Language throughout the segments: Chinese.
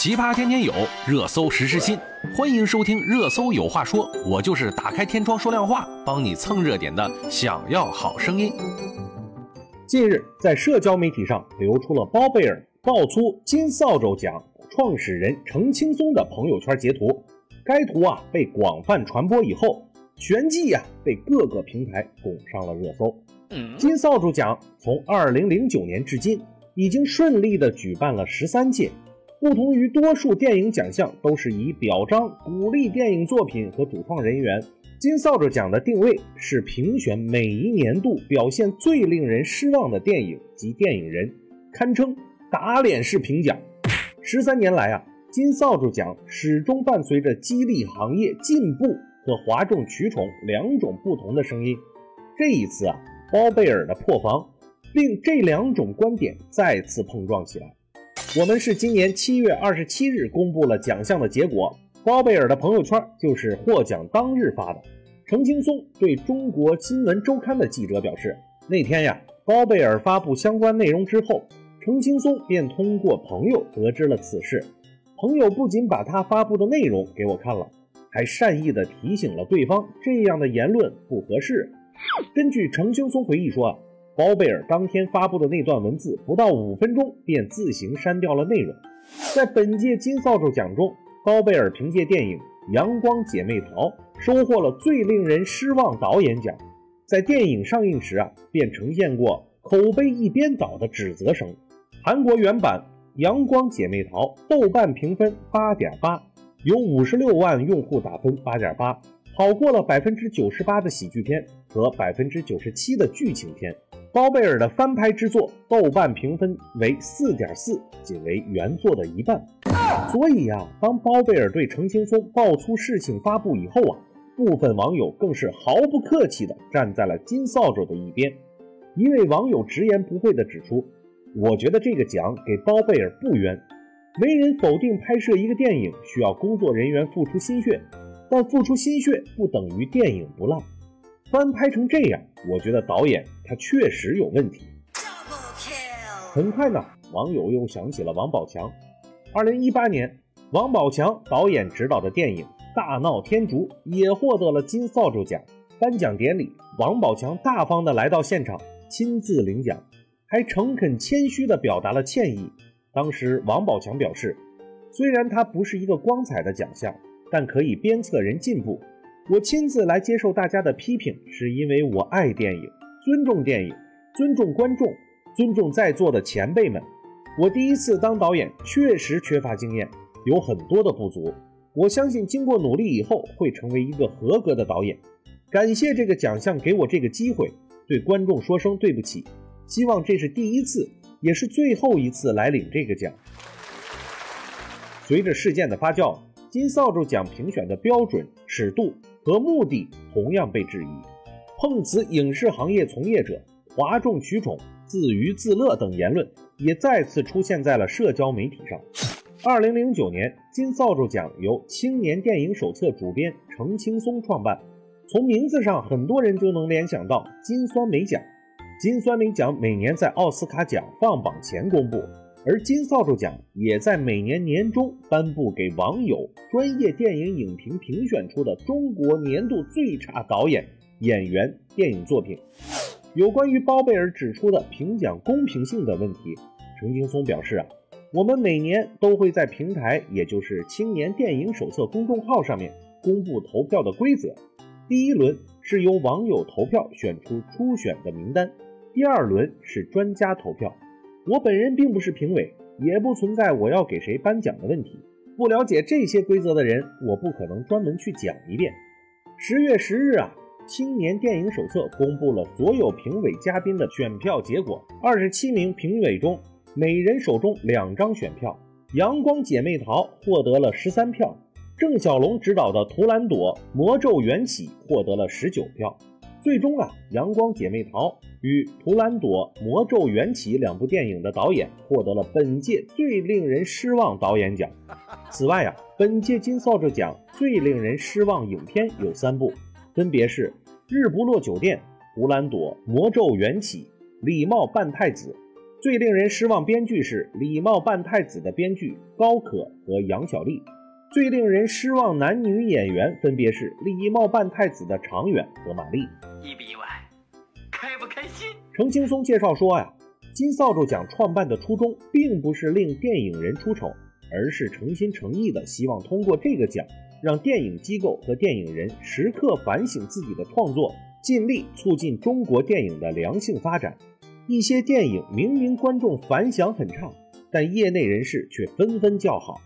奇葩天天有，热搜时时新。欢迎收听《热搜有话说》，我就是打开天窗说亮话，帮你蹭热点的。想要好声音。近日，在社交媒体上流出了包贝尔爆粗金扫帚奖创始人程青松的朋友圈截图。该图啊被广泛传播以后，旋即呀被各个平台拱上了热搜。金扫帚奖从2009年至今，已经顺利的举办了十三届。不同于多数电影奖项都是以表彰、鼓励电影作品和主创人员，金扫帚奖的定位是评选每一年度表现最令人失望的电影及电影人，堪称打脸式评奖。十三年来啊，金扫帚奖始终伴随着激励行业进步和哗众取宠两种不同的声音。这一次啊，包贝尔的破防，令这两种观点再次碰撞起来。我们是今年七月二十七日公布了奖项的结果，包贝尔的朋友圈就是获奖当日发的。程青松对中国新闻周刊的记者表示，那天呀，包贝尔发布相关内容之后，程青松便通过朋友得知了此事。朋友不仅把他发布的内容给我看了，还善意地提醒了对方这样的言论不合适。根据程青松回忆说啊。包贝尔当天发布的那段文字，不到五分钟便自行删掉了内容。在本届金扫帚奖中，包贝尔凭借电影《阳光姐妹淘》收获了最令人失望导演奖。在电影上映时啊，便呈现过口碑一边倒的指责声。韩国原版《阳光姐妹淘》豆瓣评分八点八，有五十六万用户打分八点八，好过了百分之九十八的喜剧片和百分之九十七的剧情片。包贝尔的翻拍之作，豆瓣评分为四点四，仅为原作的一半。所以呀，当包贝尔对程青松爆出事情发布以后啊，部分网友更是毫不客气地站在了金扫帚的一边。一位网友直言不讳地指出：“我觉得这个奖给包贝尔不冤。没人否定拍摄一个电影需要工作人员付出心血，但付出心血不等于电影不烂。”翻拍成这样，我觉得导演他确实有问题。很快呢，网友又想起了王宝强。二零一八年，王宝强导演执导的电影《大闹天竺》也获得了金扫帚奖。颁奖典礼，王宝强大方的来到现场，亲自领奖，还诚恳谦虚的表达了歉意。当时，王宝强表示，虽然它不是一个光彩的奖项，但可以鞭策人进步。我亲自来接受大家的批评，是因为我爱电影，尊重电影，尊重观众，尊重在座的前辈们。我第一次当导演，确实缺乏经验，有很多的不足。我相信经过努力以后，会成为一个合格的导演。感谢这个奖项给我这个机会，对观众说声对不起。希望这是第一次，也是最后一次来领这个奖。随着事件的发酵，金扫帚奖评选的标准、尺度。和目的同样被质疑，碰瓷影视行业从业者、哗众取宠、自娱自乐等言论也再次出现在了社交媒体上。二零零九年，金扫帚奖由青年电影手册主编程青松创办，从名字上很多人就能联想到金酸梅奖。金酸梅奖每年在奥斯卡奖放榜前公布。而金扫帚奖也在每年年中颁布给网友、专业电影影评评选出的中国年度最差导演、演员、电影作品。有关于包贝尔指出的评奖公平性的问题，程青松表示啊，我们每年都会在平台，也就是青年电影手册公众号上面公布投票的规则。第一轮是由网友投票选出初选的名单，第二轮是专家投票。我本人并不是评委，也不存在我要给谁颁奖的问题。不了解这些规则的人，我不可能专门去讲一遍。十月十日啊，青年电影手册公布了所有评委嘉宾的选票结果。二十七名评委中，每人手中两张选票。阳光姐妹淘获得了十三票，郑晓龙执导的《图兰朵：魔咒缘起》获得了十九票。最终啊，《阳光姐妹淘》与《图兰朵：魔咒缘起》两部电影的导演获得了本届最令人失望导演奖。此外啊，本届金扫帚奖最令人失望影片有三部，分别是《日不落酒店》《图兰朵：魔咒缘起》《礼貌扮太子》。最令人失望编剧是《礼貌扮太子》的编剧高可和杨小丽。最令人失望男女演员分别是《礼貌扮太子》的常远和马丽。意不意外？开不开心？程青松介绍说呀，金扫帚奖创办的初衷并不是令电影人出丑，而是诚心诚意的希望通过这个奖，让电影机构和电影人时刻反省自己的创作，尽力促进中国电影的良性发展。一些电影明明观众反响很差，但业内人士却纷纷叫好。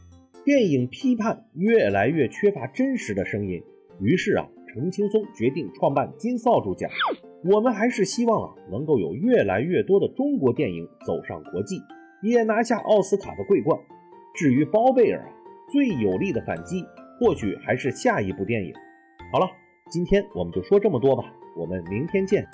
电影批判越来越缺乏真实的声音，于是啊，程青松决定创办金扫帚奖。我们还是希望啊，能够有越来越多的中国电影走上国际，也拿下奥斯卡的桂冠。至于包贝尔啊，最有力的反击，或许还是下一部电影。好了，今天我们就说这么多吧，我们明天见。